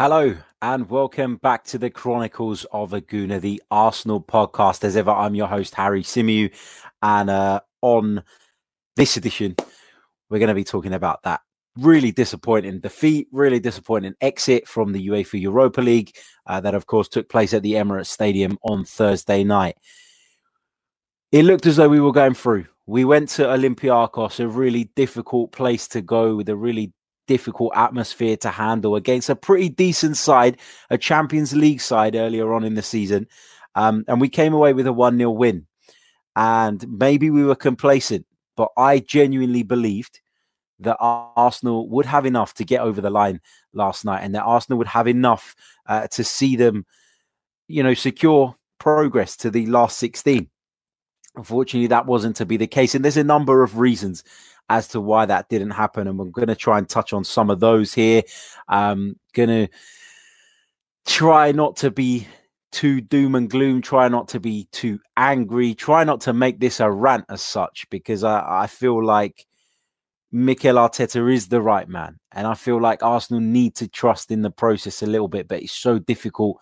Hello and welcome back to the Chronicles of a Gooner, the Arsenal podcast. As ever, I'm your host, Harry Symeou. And uh, on this edition, we're going to be talking about that really disappointing defeat, really disappointing exit from the UEFA Europa League uh, that, of course, took place at the Emirates Stadium on Thursday night. It looked as though we were going through. We went to Olympiacos, a really difficult place to go with a really difficult atmosphere to handle against a pretty decent side, a Champions League side earlier on in the season. Um, and we came away with a 1 0 win. And maybe we were complacent, but I genuinely believed that Arsenal would have enough to get over the line last night and that Arsenal would have enough uh, to see them, you know, secure progress to the last 16. Unfortunately, that wasn't to be the case. And there's a number of reasons as to why that didn't happen. And we're going to try and touch on some of those here. Um, going to try not to be too doom and gloom, try not to be too angry, try not to make this a rant as such, because I, I feel like Mikel Arteta is the right man. And I feel like Arsenal need to trust in the process a little bit, but it's so difficult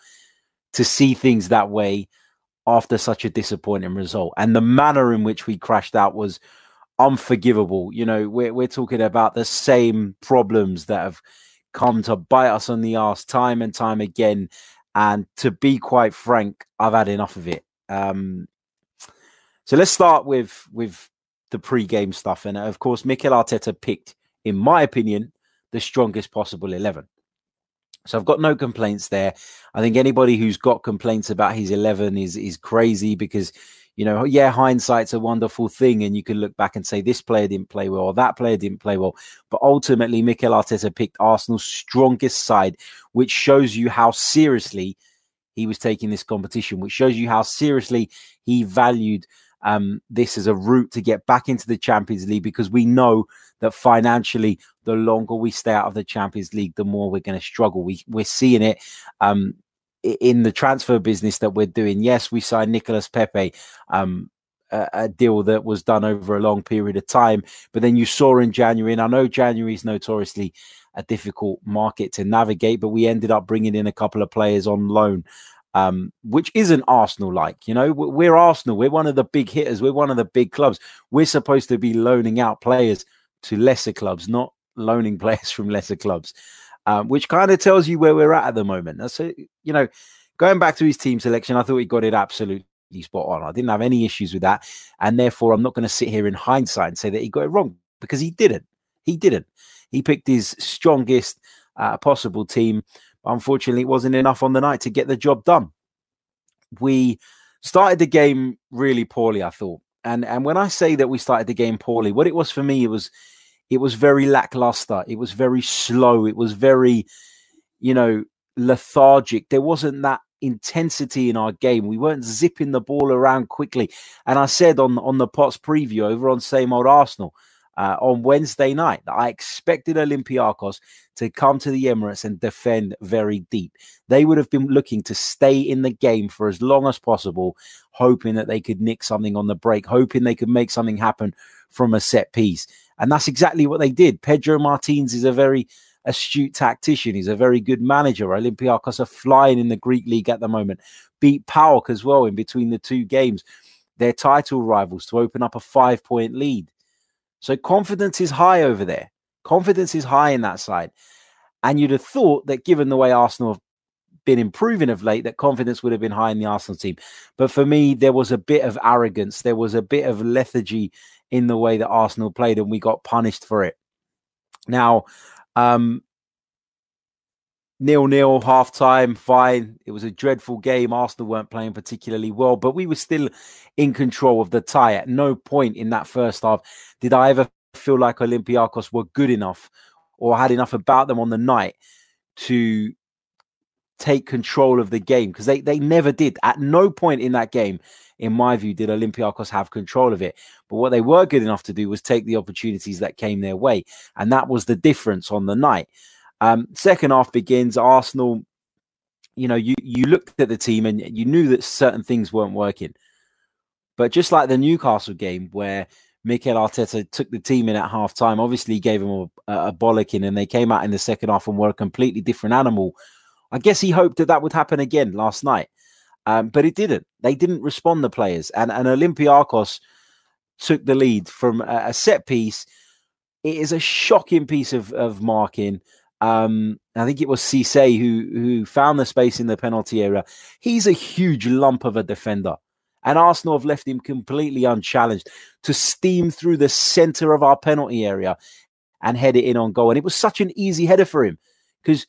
to see things that way after such a disappointing result. And the manner in which we crashed out was unforgivable. You know, we're we're talking about the same problems that have come to bite us on the ass time and time again. And to be quite frank, I've had enough of it. Um, so let's start with with the pre-game stuff. And of course, Mikel Arteta picked, in my opinion, the strongest possible eleven. So I've got no complaints there. I think anybody who's got complaints about his eleven is is crazy because you know, yeah, hindsight's a wonderful thing, and you can look back and say this player didn't play well, or that player didn't play well. But ultimately, Mikel Arteta picked Arsenal's strongest side, which shows you how seriously he was taking this competition, which shows you how seriously he valued um, this as a route to get back into the Champions League because we know that financially, the longer we stay out of the Champions League, the more we're going to struggle. We we're seeing it. Um, in the transfer business that we're doing, yes, we signed Nicolas Pepe, um, a, a, deal that was done over a long period of time. But then you saw in January, and I know January is notoriously a difficult market to navigate, but we ended up bringing in a couple of players on loan. Um, which isn't Arsenal like, you know, we're Arsenal. We're one of the big hitters. We're one of the big clubs. We're supposed to be loaning out players to lesser clubs, not loaning players from lesser clubs um, which kind of tells you where we're at at the moment. That's you know, going back to his team selection, I thought he got it absolutely spot on. I didn't have any issues with that, and therefore I'm not going to sit here in hindsight and say that he got it wrong because he didn't. He didn't. He picked his strongest uh, possible team. Unfortunately, it wasn't enough on the night to get the job done. We started the game really poorly, I thought. And and when I say that we started the game poorly, what it was for me, it was it was very lackluster. It was very slow. It was very, you know, lethargic. There wasn't that intensity in our game. We weren't zipping the ball around quickly. And I said on on the Pots preview over on Same Old Arsenal uh, on Wednesday night I expected Olympiacos to come to the Emirates and defend very deep. They would have been looking to stay in the game for as long as possible, hoping that they could nick something on the break, hoping they could make something happen from a set piece. And that's exactly what they did. Pedro Martins is a very astute tactician. He's a very good manager. Olympiacos are flying in the Greek league at the moment. Beat PAOK as well in between the two games, their title rivals, to open up a five point lead. So confidence is high over there. Confidence is high in that side. And you'd have thought that given the way Arsenal have been improving of late, that confidence would have been high in the Arsenal team. But for me, there was a bit of arrogance. There was a bit of lethargy in the way that Arsenal played, and we got punished for it. Now, um, nil nil half time, fine. It was a dreadful game. Arsenal weren't playing particularly well, but we were still in control of the tie. At no point in that first half did I ever feel like Olympiacos were good enough or had enough about them on the night to take control of the game because they, they never did. At no point in that game in my view, did Olympiacos have control of it. But what they were good enough to do was take the opportunities that came their way. And that was the difference on the night. Um, second half begins. Arsenal, you know, you, you looked at the team and you knew that certain things weren't working. But just like the Newcastle game, where Mikel Arteta took the team in at half time, obviously gave them a, a bollocking, and they came out in the second half and were a completely different animal I guess he hoped that that would happen again last night, um, but it didn't. They didn't respond, the players, and and Olympiacos took the lead from a, a set piece. It is a shocking piece of of marking. Um, I think it was Cisse who who found the space in the penalty area. He's a huge lump of a defender. And Arsenal have left him completely unchallenged to steam through the center of our penalty area and head it in on goal. And it was such an easy header for him because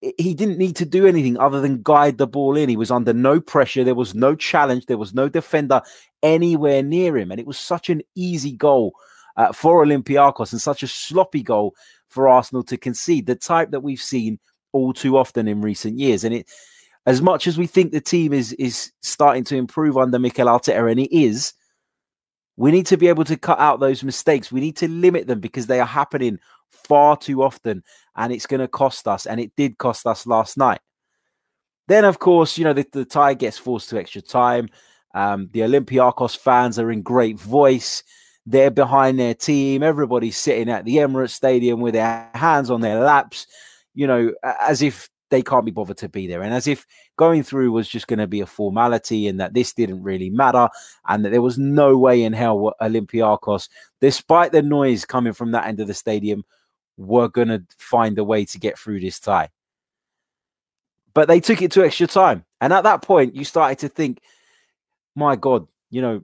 he didn't need to do anything other than guide the ball in. He was under no pressure. There was no challenge. There was no defender anywhere near him. And it was such an easy goal uh, for Olympiacos and such a sloppy goal for Arsenal to concede, the type that we've seen all too often in recent years. And it, as much as we think the team is is starting to improve under Mikel Arteta, and it is, we need to be able to cut out those mistakes. We need to limit them because they are happening far too often, and it's going to cost us. And it did cost us last night. Then, of course, you know the, the tie gets forced to extra time. Um, the Olympiacos fans are in great voice. They're behind their team. Everybody's sitting at the Emirates Stadium with their hands on their laps, you know, as if they can't be bothered to be there. And as if going through was just going to be a formality and that this didn't really matter and that there was no way in hell Olympiacos, despite the noise coming from that end of the stadium, were going to find a way to get through this tie. But they took it to extra time. And at that point, you started to think, my God, you know,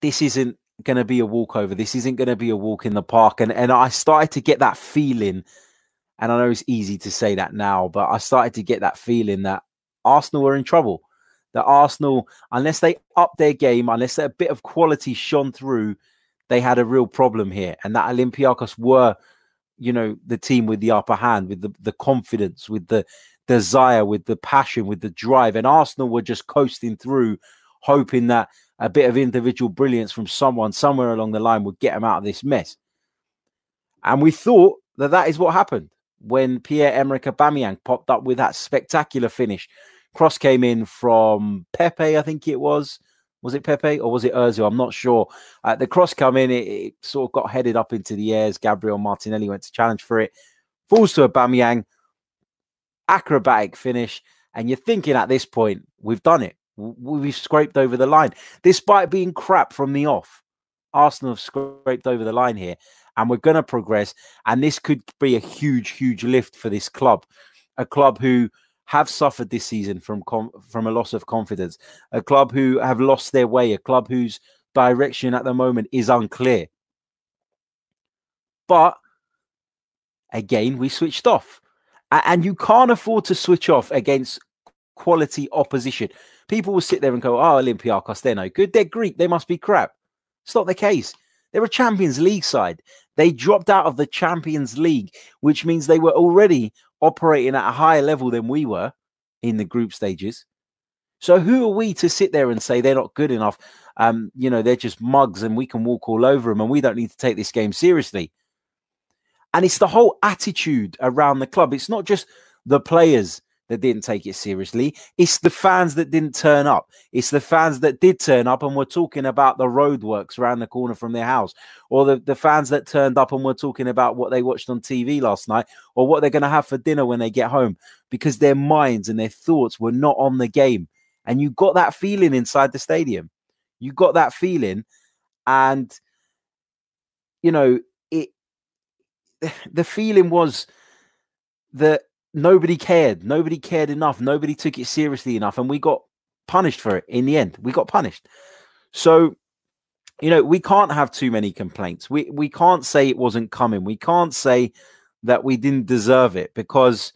this isn't going to be a walkover. This isn't going to be a walk in the park. And, and I started to get that feeling and I know it's easy to say that now, but I started to get that feeling that Arsenal were in trouble. That Arsenal, unless they up their game, unless a bit of quality shone through, they had a real problem here. And that Olympiacos were, you know, the team with the upper hand, with the, the confidence, with the desire, with the passion, with the drive. And Arsenal were just coasting through, hoping that a bit of individual brilliance from someone somewhere along the line would get them out of this mess. And we thought that that is what happened when Pierre-Emerick Aubameyang popped up with that spectacular finish. Cross came in from Pepe, I think it was. Was it Pepe or was it Ozil? I'm not sure. Uh, the cross come in, it, it, sort of got headed up into the airs. Gabriel Martinelli went to challenge for it. Falls to Aubameyang. Acrobatic finish. And you're thinking at this point, we've done it. We've scraped over the line. Despite being crap from the off, Arsenal have scraped over the line here and we're going to progress. And this could be a huge, huge lift for this club, a club who have suffered this season from from a loss of confidence, a club who have lost their way, a club whose direction at the moment is unclear. But again, we switched off, and you can't afford to switch off against quality opposition. People will sit there and go, "Oh, Olympiacos, they're no good. They're Greek. They must be crap." It's not the case. They're a Champions League side. They dropped out of the Champions League, which means they were already operating at a higher level than we were in the group stages. So who are we to sit there and say they're not good enough? Um, you know, they're just mugs and we can walk all over them and we don't need to take this game seriously. And it's the whole attitude around the club. It's not just the players that didn't take it seriously. It's the fans that didn't turn up. It's the fans that did turn up and were talking about the roadworks around the corner from their house, or the, the fans that turned up and were talking about what they watched on TV last night, or what they're going to have for dinner when they get home, because their minds and their thoughts were not on the game. And you got that feeling inside the stadium. You got that feeling. And, you know, it, the feeling was that nobody cared. Nobody cared enough. Nobody took it seriously enough. And we got punished for it in the end. We got punished. So, you know, we can't have too many complaints. We we can't say it wasn't coming. We can't say that we didn't deserve it because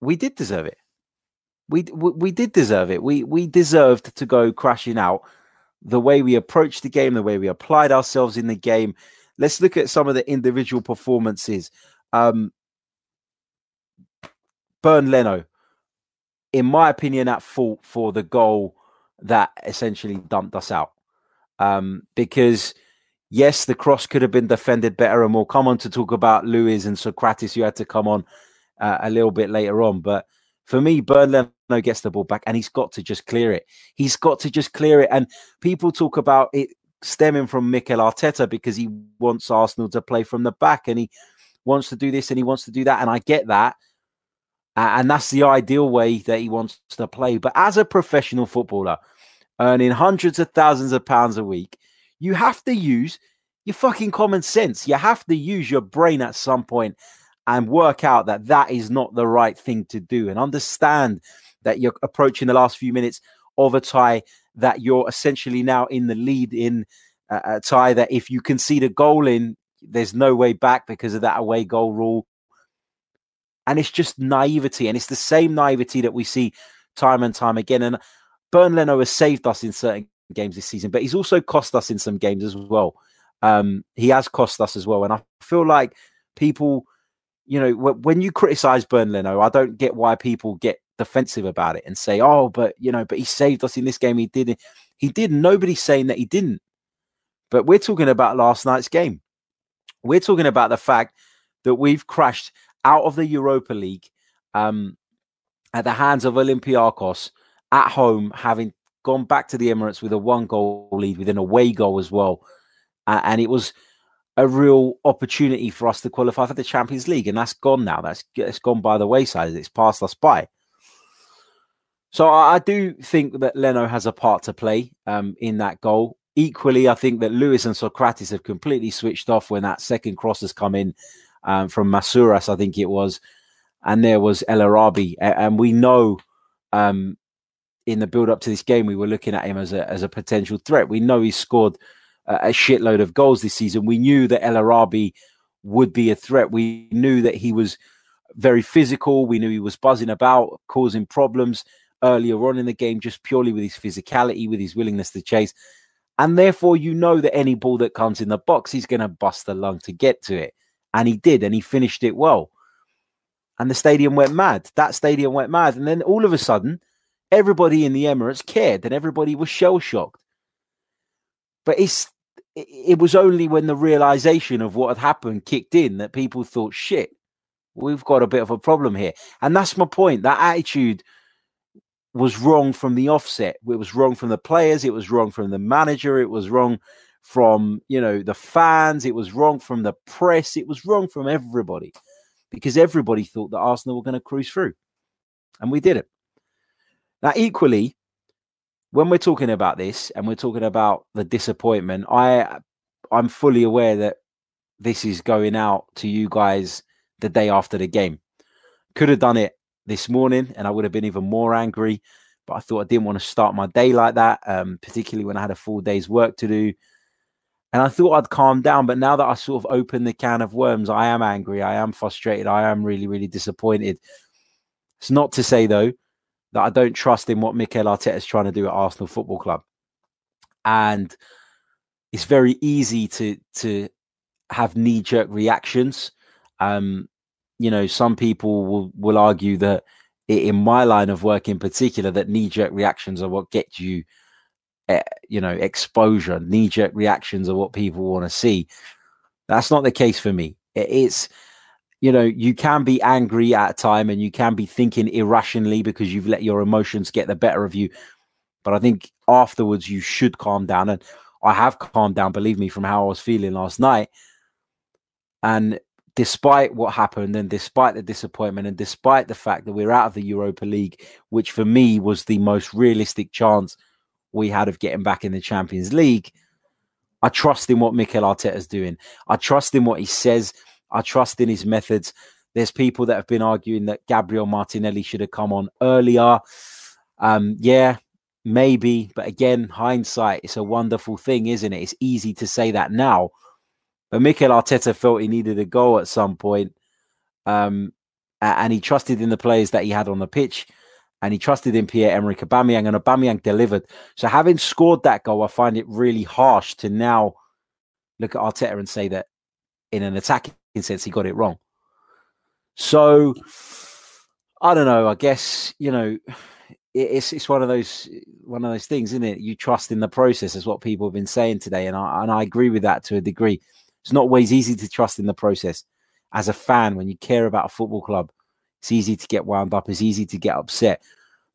we did deserve it. We we, we did deserve it. We we deserved to go crashing out the way we approached the game, the way we applied ourselves in the game. Let's look at some of the individual performances. Um, Bernd Leno, in my opinion, at fault for the goal that essentially dumped us out. Um, because yes, the cross could have been defended better, and we'll come on to talk about Luiz and Sokratis, who had to come on uh, a little bit later on. But for me, Bernd Leno gets the ball back, and he's got to just clear it. He's got to just clear it. And people talk about it stemming from Mikel Arteta because he wants Arsenal to play from the back, and he wants to do this and he wants to do that, and I get that. And that's the ideal way that he wants to play. But as a professional footballer, earning hundreds of thousands of pounds a week, you have to use your fucking common sense. You have to use your brain at some point and work out that that is not the right thing to do and understand that you're approaching the last few minutes of a tie that you're essentially now in the lead in uh, a tie that if you concede a goal in there's no way back because of that away goal rule and it's just naivety and it's the same naivety that we see time and time again and Bernd Leno has saved us in certain games this season but he's also cost us in some games as well um, he has cost us as well and I feel like people you know, when you criticize Bernd Leno, I don't get why people get defensive about it and say, "Oh, but you know, but he saved us in this game. He did. He did. Nobody's saying that he didn't. But we're talking about last night's game. We're talking about the fact that we've crashed out of the Europa League um, at the hands of Olympiacos at home, having gone back to the Emirates with a one-goal lead with an away goal as well, uh, and it was a real opportunity for us to qualify for the Champions League, and that's gone now. That's it's gone by the wayside. It's passed us by. So I, do think that Leno has a part to play um, in that goal. Equally, I think that Luiz and Sokratis have completely switched off when that second cross has come in um, from Masouras, I think it was, and there was El Arabi, and we know um, in the build up to this game we were looking at him as a as a potential threat. We know he scored a shitload of goals this season. We knew that El Arabi would be a threat. We knew that he was very physical. We knew he was buzzing about, causing problems earlier on in the game, just purely with his physicality, with his willingness to chase. And therefore, you know that any ball that comes in the box, he's going to bust the lung to get to it. And he did, and he finished it well. And the stadium went mad. That stadium went mad. And then all of a sudden, everybody in the Emirates cared and everybody was shell shocked. But it's it was only when the realization of what had happened kicked in that people thought, shit, we've got a bit of a problem here. And that's my point. That attitude was wrong from the offset. It was wrong from the players. It was wrong from the manager. It was wrong from, you know, the fans. It was wrong from the press. It was wrong from everybody because everybody thought that Arsenal were going to cruise through. And we didn't. Now, equally, when we're talking about this and we're talking about the disappointment, I I'm fully aware that this is going out to you guys the day after the game. Could have done it this morning and I would have been even more angry, but I thought I didn't want to start my day like that, um, particularly when I had a full day's work to do. And I thought I'd calm down, but now that I sort of opened the can of worms, I am angry. I am frustrated. I am really, really disappointed. It's not to say, though, that I don't trust in what Mikel Arteta is trying to do at Arsenal Football Club. And it's very easy to to have knee jerk reactions. Um, you know, some people will will argue that in my line of work in particular, that knee jerk reactions are what get you, you know, exposure. Knee jerk reactions are what people want to see. That's not the case for me. It's you know, you can be angry at a time and you can be thinking irrationally because you've let your emotions get the better of you. But I think afterwards you should calm down. And I have calmed down, believe me, from how I was feeling last night. And despite what happened and despite the disappointment and despite the fact that we're out of the Europa League, which for me was the most realistic chance we had of getting back in the Champions League, I trust in what Mikel Arteta is doing. I trust in what he says. I trust in his methods. There's people that have been arguing that Gabriel Martinelli should have come on earlier. Um, yeah, maybe, but again, hindsight, it's a wonderful thing, isn't it? It's easy to say that now. But Mikel Arteta felt he needed a goal at some point, um, and he trusted in the players that he had on the pitch, and he trusted in Pierre-Emerick Aubameyang, and Aubameyang delivered. So having scored that goal, I find it really harsh to now look at Arteta and say that in an attacking sense he got it wrong. So I don't know. I guess you know it's it's one of those one of those things, isn't it? You trust in the process, is what people have been saying today, and I and I agree with that to a degree. It's not always easy to trust in the process. As a fan, when you care about a football club, it's easy to get wound up. It's easy to get upset.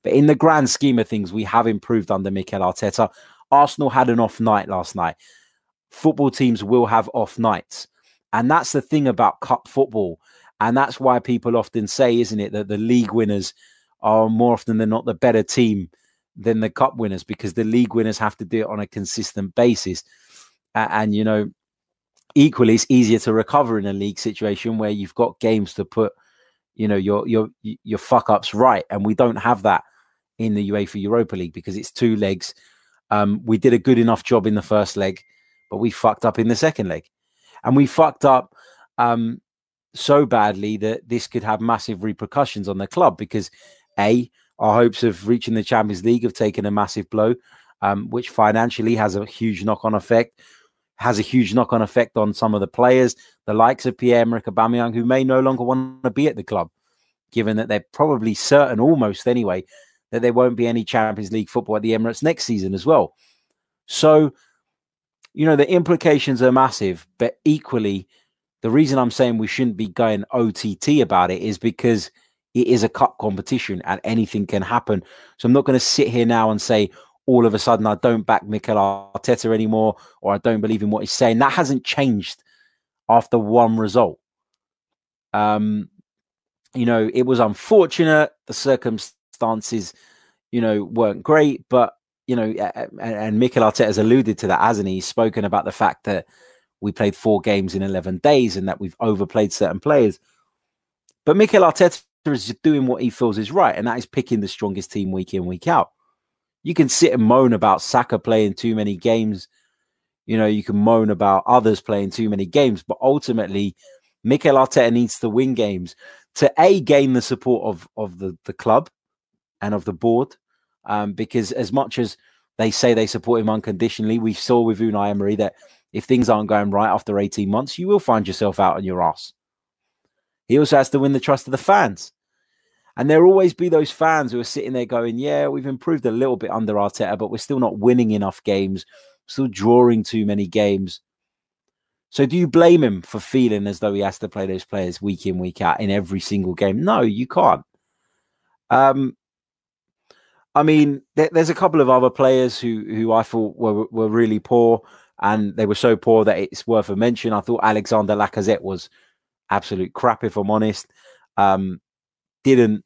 But in the grand scheme of things, we have improved under Mikel Arteta. Arsenal had an off night last night. Football teams will have off nights. And that's the thing about cup football And that's why people often say, isn't it, that the league winners are more often than not the better team than the cup winners because the league winners have to do it on a consistent basis. And, and you know, equally, it's easier to recover in a league situation where you've got games to put, you know, your your your fuck ups right, and we don't have that in the UEFA Europa League because it's two legs. Um, we did a good enough job in the first leg, but we fucked up in the second leg, and we fucked up um, so badly that this could have massive repercussions on the club because a our hopes of reaching the Champions League have taken a massive blow, um, which financially has a huge knock on effect, has a huge knock on effect on some of the players, the likes of Pierre Emerick Aubameyang, who may no longer want to be at the club, given that they're probably certain, almost anyway, that there won't be any Champions League football at the Emirates next season as well. So, you know, the implications are massive, but equally, the reason I'm saying we shouldn't be going OTT about it is because it is a cup competition and anything can happen. So I'm not going to sit here now and say all of a sudden I don't back Mikel Arteta anymore or I don't believe in what he's saying. That hasn't changed after one result. Um, you know, it was unfortunate. The circumstances, you know, weren't great, but you know, and, and Mikel Arteta has alluded to that, hasn't he? He's spoken about the fact that we played four games in 11 days and that we've overplayed certain players. But Mikel Arteta is doing what he feels is right, and that is picking the strongest team week in, week out. You can sit and moan about Saka playing too many games. You know, you can moan about others playing too many games, but ultimately, Mikel Arteta needs to win games to a gain the support of of the the club and of the board, um, because as much as they say they support him unconditionally, we saw with Unai Emery that if things aren't going right after 18 months, you will find yourself out on your ass. He also has to win the trust of the fans. And there'll always be those fans who are sitting there going, Yeah, we've improved a little bit under Arteta, but we're still not winning enough games, still drawing too many games. So do you blame him for feeling as though he has to play those players week in, week out in every single game? No, you can't. Um, I mean, there, there's a couple of other players who who I thought were were really poor, and they were so poor that it's worth a mention. I thought Alexander Lacazette was absolute crap, if I'm honest. Um, didn't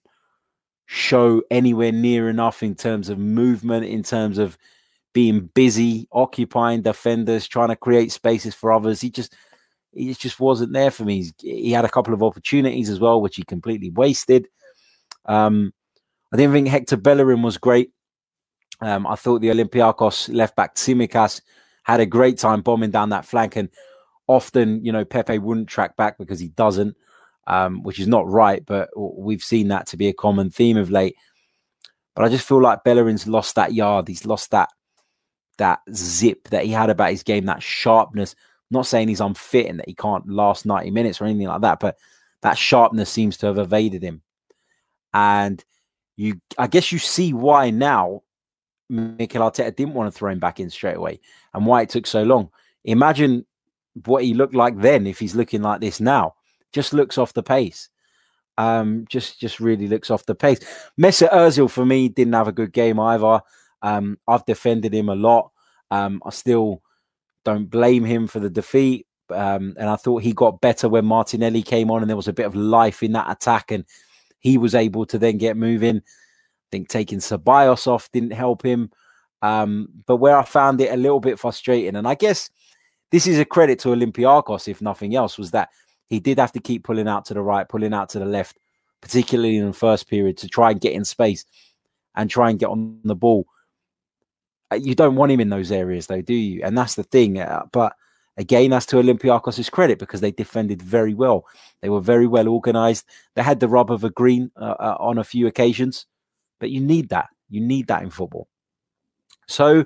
show anywhere near enough in terms of movement, in terms of being busy, occupying defenders, trying to create spaces for others. He just he just wasn't there for me. He had a couple of opportunities as well, which he completely wasted. Um, I didn't think Hector Bellerin was great. Um, I thought the Olympiacos left back Tsimikas had a great time bombing down that flank, and often, you know, Pepe wouldn't track back because he doesn't, um, which is not right. But we've seen that to be a common theme of late. But I just feel like Bellerin's lost that yard. He's lost that that zip that he had about his game, that sharpness. I'm not saying he's unfit and that he can't last 90 minutes or anything like that, but that sharpness seems to have evaded him. And you, I guess, you see why now Mikel Arteta didn't want to throw him back in straight away and why it took so long. Imagine what he looked like then if he's looking like this now. Just looks off the pace. Um, just just really looks off the pace. Mesut Ozil for me didn't have a good game either. Um, I've defended him a lot. Um, I still don't blame him for the defeat. Um, and I thought he got better when Martinelli came on and there was a bit of life in that attack and he was able to then get moving. I think taking Ceballos off didn't help him. Um, but where I found it a little bit frustrating, and I guess this is a credit to Olympiacos, if nothing else, was that he did have to keep pulling out to the right, pulling out to the left, particularly in the first period to try and get in space and try and get on the ball. Uh, you don't want him in those areas, though, do you? And that's the thing. Uh, but again, that's to Olympiacos' credit because they defended very well. They were very well organized. They had the rub of a green uh, uh, on a few occasions, but you need that. You need that in football. So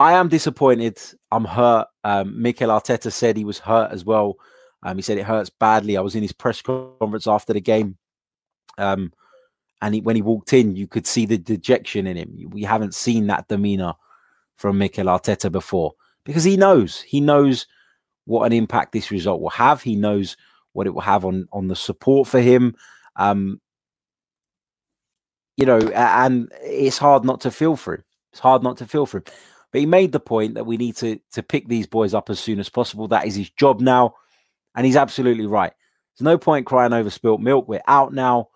I am disappointed. I'm hurt. Um, Mikel Arteta said he was hurt as well. Um, he said it hurts badly. I was in his press conference after the game. Um, and he, when he walked in, you could see the dejection in him. We haven't seen that demeanor from Mikel Arteta before because he knows. He knows what an impact this result will have. He knows what it will have on on the support for him. Um, you know, and it's hard not to feel for him. It's hard not to feel for him. But he made the point that we need to to pick these boys up as soon as possible. That is his job now, and he's absolutely right. There's no point crying over spilt milk. We're out now.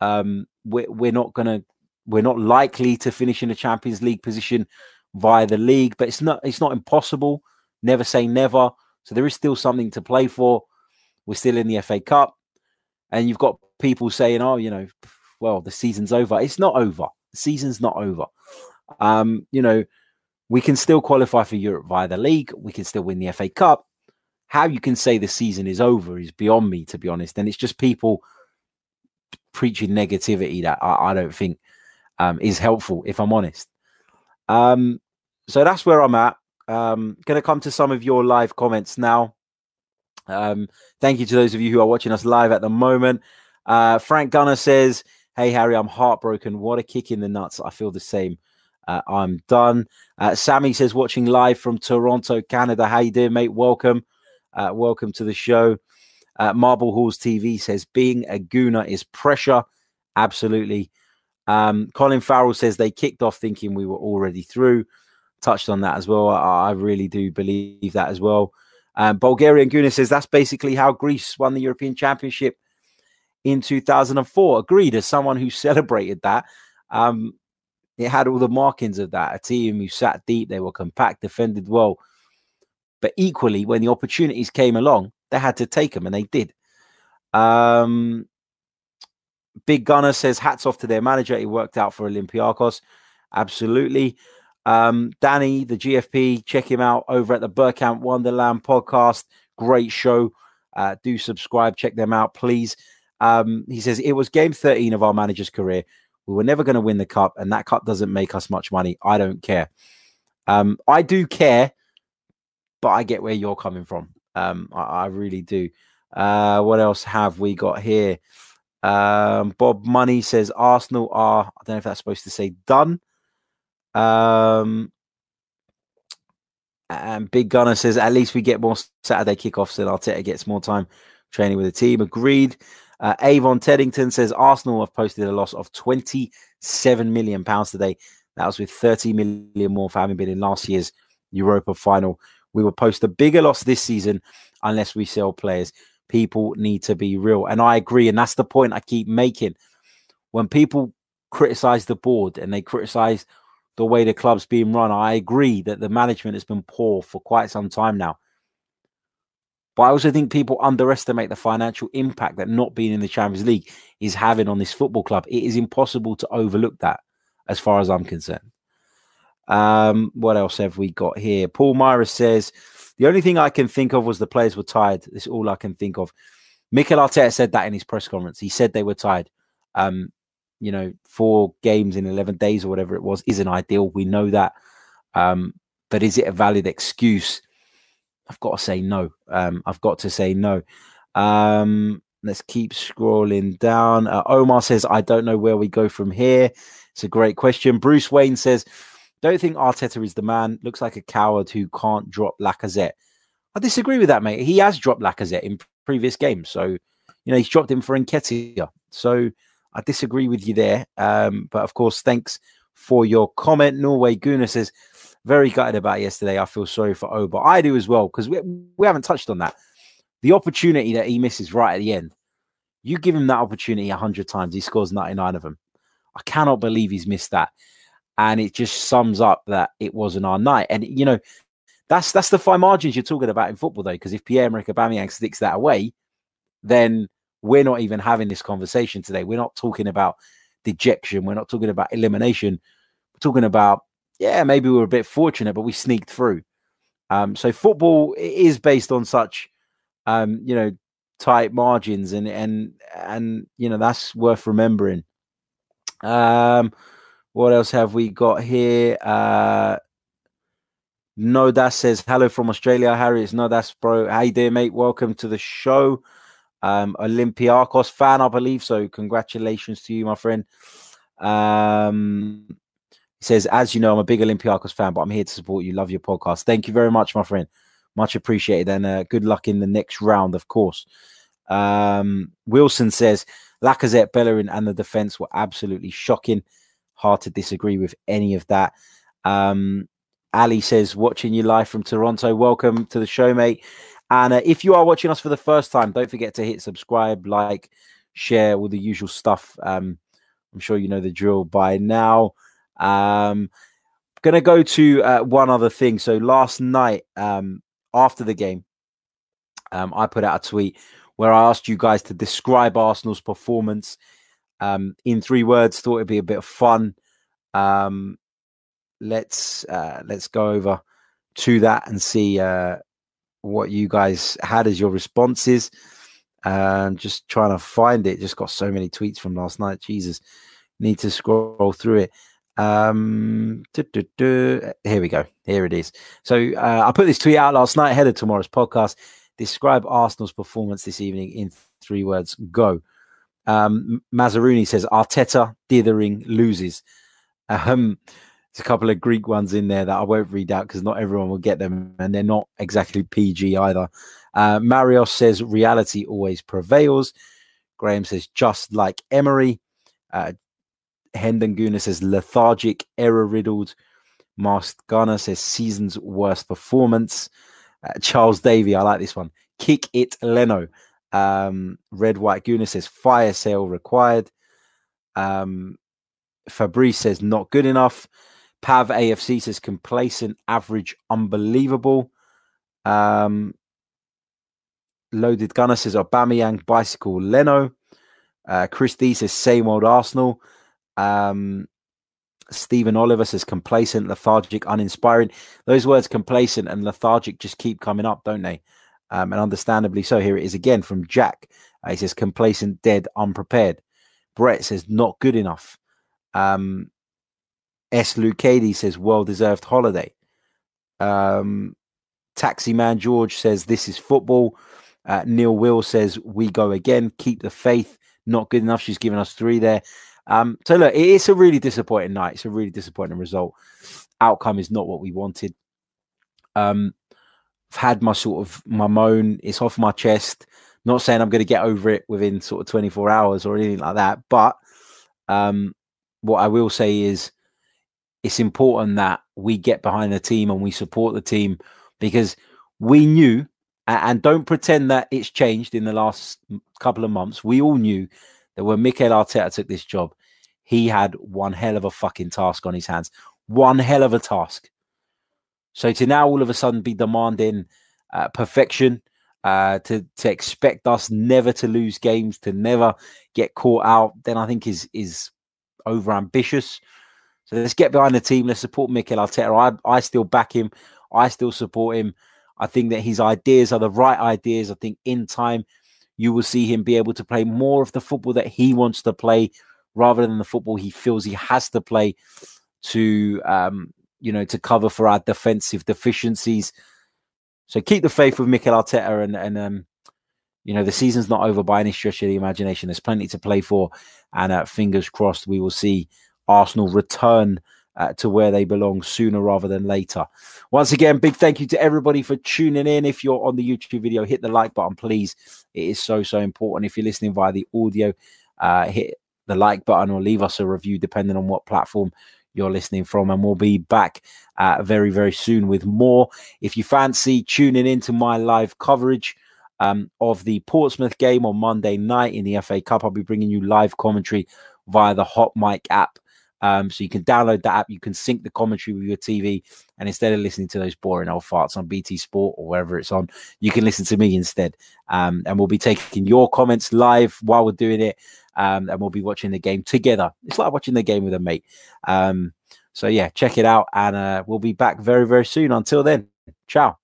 Um, we're, we're not gonna we're not likely to finish in a Champions League position via the league, but it's not it's not impossible. Never say never. So there is still something to play for. We're still in the FA Cup, and you've got people saying, "Oh, you know, well, the season's over." It's not over. The season's not over. Um, you know, we can still qualify for Europe via the league. We can still win the FA Cup. How you can say the season is over is beyond me, to be honest. And it's just people preaching negativity that I, I don't think um, is helpful, if I'm honest. Um, so that's where I'm at. Um, going to come to some of your live comments now. Um, thank you to those of you who are watching us live at the moment. Uh, Frank Gunner says, Hey, Harry, I'm heartbroken. What a kick in the nuts. I feel the same. Uh, I'm done. Uh, Sammy says, watching live from Toronto, Canada. How you doing, mate? Welcome. Uh, welcome to the show. Uh, Marble Halls TV says, being a gooner is pressure. Absolutely. Um, Colin Farrell says they kicked off thinking we were already through. Touched on that as well. I, I really do believe that as well. Um, Bulgarian Guna says that's basically how Greece won the European Championship in 2004. Agreed. As someone who celebrated that, um, it had all the markings of that. A team who sat deep, they were compact, defended well. But equally, when the opportunities came along, they had to take them, and they did. Um, Big Gunner says hats off to their manager. He worked out for Olympiacos. Absolutely. Um, Danny, the GFP, check him out over at the Bergkamp Wonderland podcast. Great show. Uh, do subscribe, check them out, please. Um, he says it was game 13 of our manager's career. We were never going to win the cup, and that cup doesn't make us much money. I don't care. Um, I do care, but I get where you're coming from. Um, I, I really do. Uh, what else have we got here? Um, Bob Money says Arsenal are, I don't know if that's supposed to say done. Um, and Big Gunner says at least we get more Saturday kickoffs and Arteta gets more time training with the team. Agreed. Uh, Avon Teddington says Arsenal have posted a loss of 27 million pounds today. That was with 30 million more for having been in last year's Europa final. We will post a bigger loss this season unless we sell players people need to be real. And I agree. And that's the point I keep making. When people criticize the board and they criticize the way the club's being run, I agree that the management has been poor for quite some time now. But I also think people underestimate the financial impact that not being in the Champions League is having on this football club. It is impossible to overlook that, as far as I'm concerned. Um, what else have we got here? Paul Myra says, the only thing I can think of was the players were tired. This is all I can think of. Mikel Arteta said that in his press conference. He said they were tired. Um, you know, four games in 11 days or whatever it was isn't ideal. We know that. Um, but is it a valid excuse? I've got to say no. Um, I've got to say no. Um, let's keep scrolling down. Uh, Omar says, I don't know where we go from here. It's a great question. Bruce Wayne says, don't think Arteta is the man. Looks like a coward who can't drop Lacazette. I disagree with that, mate. He has dropped Lacazette in previous games. So, you know, he's dropped him for Nketiah. So I disagree with you there. Um, but of course, thanks for your comment. Norway Guna says, very gutted about yesterday. I feel sorry for Oba. I do as well, because we, we haven't touched on that. The opportunity that he misses right at the end. You give him that opportunity 100 times, he scores 99 of them. I cannot believe he's missed that and it just sums up that it wasn't our night. And you know, that's that's the fine margins you're talking about in football, though, because if Pierre-Emerick Aubameyang sticks that away, then we're not even having this conversation today. We're not talking about dejection. We're not talking about elimination. We're talking about yeah, maybe we were a bit fortunate, but we sneaked through. Um, so football is based on such, um, you know, tight margins, and and and you know that's worth remembering. Um, what else have we got here? Uh, no, that says hello from Australia. Harry, it's no, that's bro. Hey doing, mate? Welcome to the show. Um, Olympiacos fan, I believe. So, congratulations to you, my friend. Um, he says, as you know, I'm a big Olympiacos fan, but I'm here to support you. Love your podcast. Thank you very much, my friend. Much appreciated. And uh, good luck in the next round, of course. Um, Wilson says, Lacazette, Bellerin, and the defense were absolutely shocking. Hard to disagree with any of that. Um, Ali says, watching you live from Toronto. Welcome to the show, mate. And uh, if you are watching us for the first time, don't forget to hit subscribe, like, share, all the usual stuff. Um, I'm sure you know the drill by now. Um, gonna go to uh, one other thing. So last night, um, after the game, um, I put out a tweet where I asked you guys to describe Arsenal's performance um, in three words. Thought it'd be a bit of fun. Um, let's uh, let's go over to that and see uh, what you guys had as your responses. Just trying to find it. Just got so many tweets from last night. Jesus, need to scroll through it. Um, here we go. Here it is. So uh, I put this tweet out last night ahead of tomorrow's podcast. Describe Arsenal's performance this evening in three words. Go. Um, Mazaruni says Arteta dithering loses. Um, there's a couple of Greek ones in there that I won't read out because not everyone will get them, and they're not exactly PG either. Uh, Marios says reality always prevails. Graham says just like Emery. Uh, Hendon Guna says lethargic, error riddled. Masked Gunner says season's worst performance. Uh, Charles Davy, I like this one. Kick it, Leno. Um, Red White Guna says fire sale required. Um, Fabrice says not good enough. Pav AFC says complacent, average, unbelievable. Um, Loaded Gunner says Aubameyang, bicycle, Leno. Uh, Chris D says same old Arsenal. Um, Stephen Oliver says complacent, lethargic, uninspiring. Those words complacent and lethargic just keep coming up, don't they? Um, and understandably so. Here it is again from Jack. Uh, he says complacent, dead, unprepared. Brett says not good enough. Um, S. Lucadi says well deserved holiday. Um, Taxi Man George says this is football. Uh, Neil Will says we go again. Keep the faith. Not good enough. She's given us three there. Um, so look, it's a really disappointing night. It's a really disappointing result. Outcome is not what we wanted. Um, I've had my sort of my moan. It's off my chest. Not saying I'm going to get over it within sort of 24 hours or anything like that. But um, what I will say is it's important that we get behind the team and we support the team because we knew and don't pretend that it's changed in the last couple of months. We all knew that when Mikel Arteta took this job, he had one hell of a fucking task on his hands. One hell of a task. So to now all of a sudden be demanding uh, perfection, uh, to to expect us never to lose games, to never get caught out, then I think is is over ambitious. So let's get behind the team. Let's support Mikel Arteta. I I still back him. I still support him. I think that his ideas are the right ideas. I think in time you will see him be able to play more of the football that he wants to play rather than the football he feels he has to play to um, you know to cover for our defensive deficiencies. So keep the faith with Mikel Arteta and and um, you know the season's not over by any stretch of the imagination. There's plenty to play for, and uh, fingers crossed we will see Arsenal return uh, to where they belong sooner rather than later. Once again, big thank you to everybody for tuning in. If you're on the YouTube video, hit the like button, please. It is so, so important. If you're listening via the audio, uh, hit the like button or leave us a review, depending on what platform you're listening from. And we'll be back uh, very, very soon with more. If you fancy tuning into my live coverage, um, of the Portsmouth game on Monday night in the FA Cup. I'll be bringing you live commentary via the Hot Mic app. Um, so you can download that app, you can sync the commentary with your TV, and instead of listening to those boring old farts on BT Sport or wherever it's on, you can listen to me instead. Um, and we'll be taking your comments live while we're doing it, um, and we'll be watching the game together. It's like watching the game with a mate. Um, so yeah, check it out, and uh, we'll be back very very soon. Until then, ciao.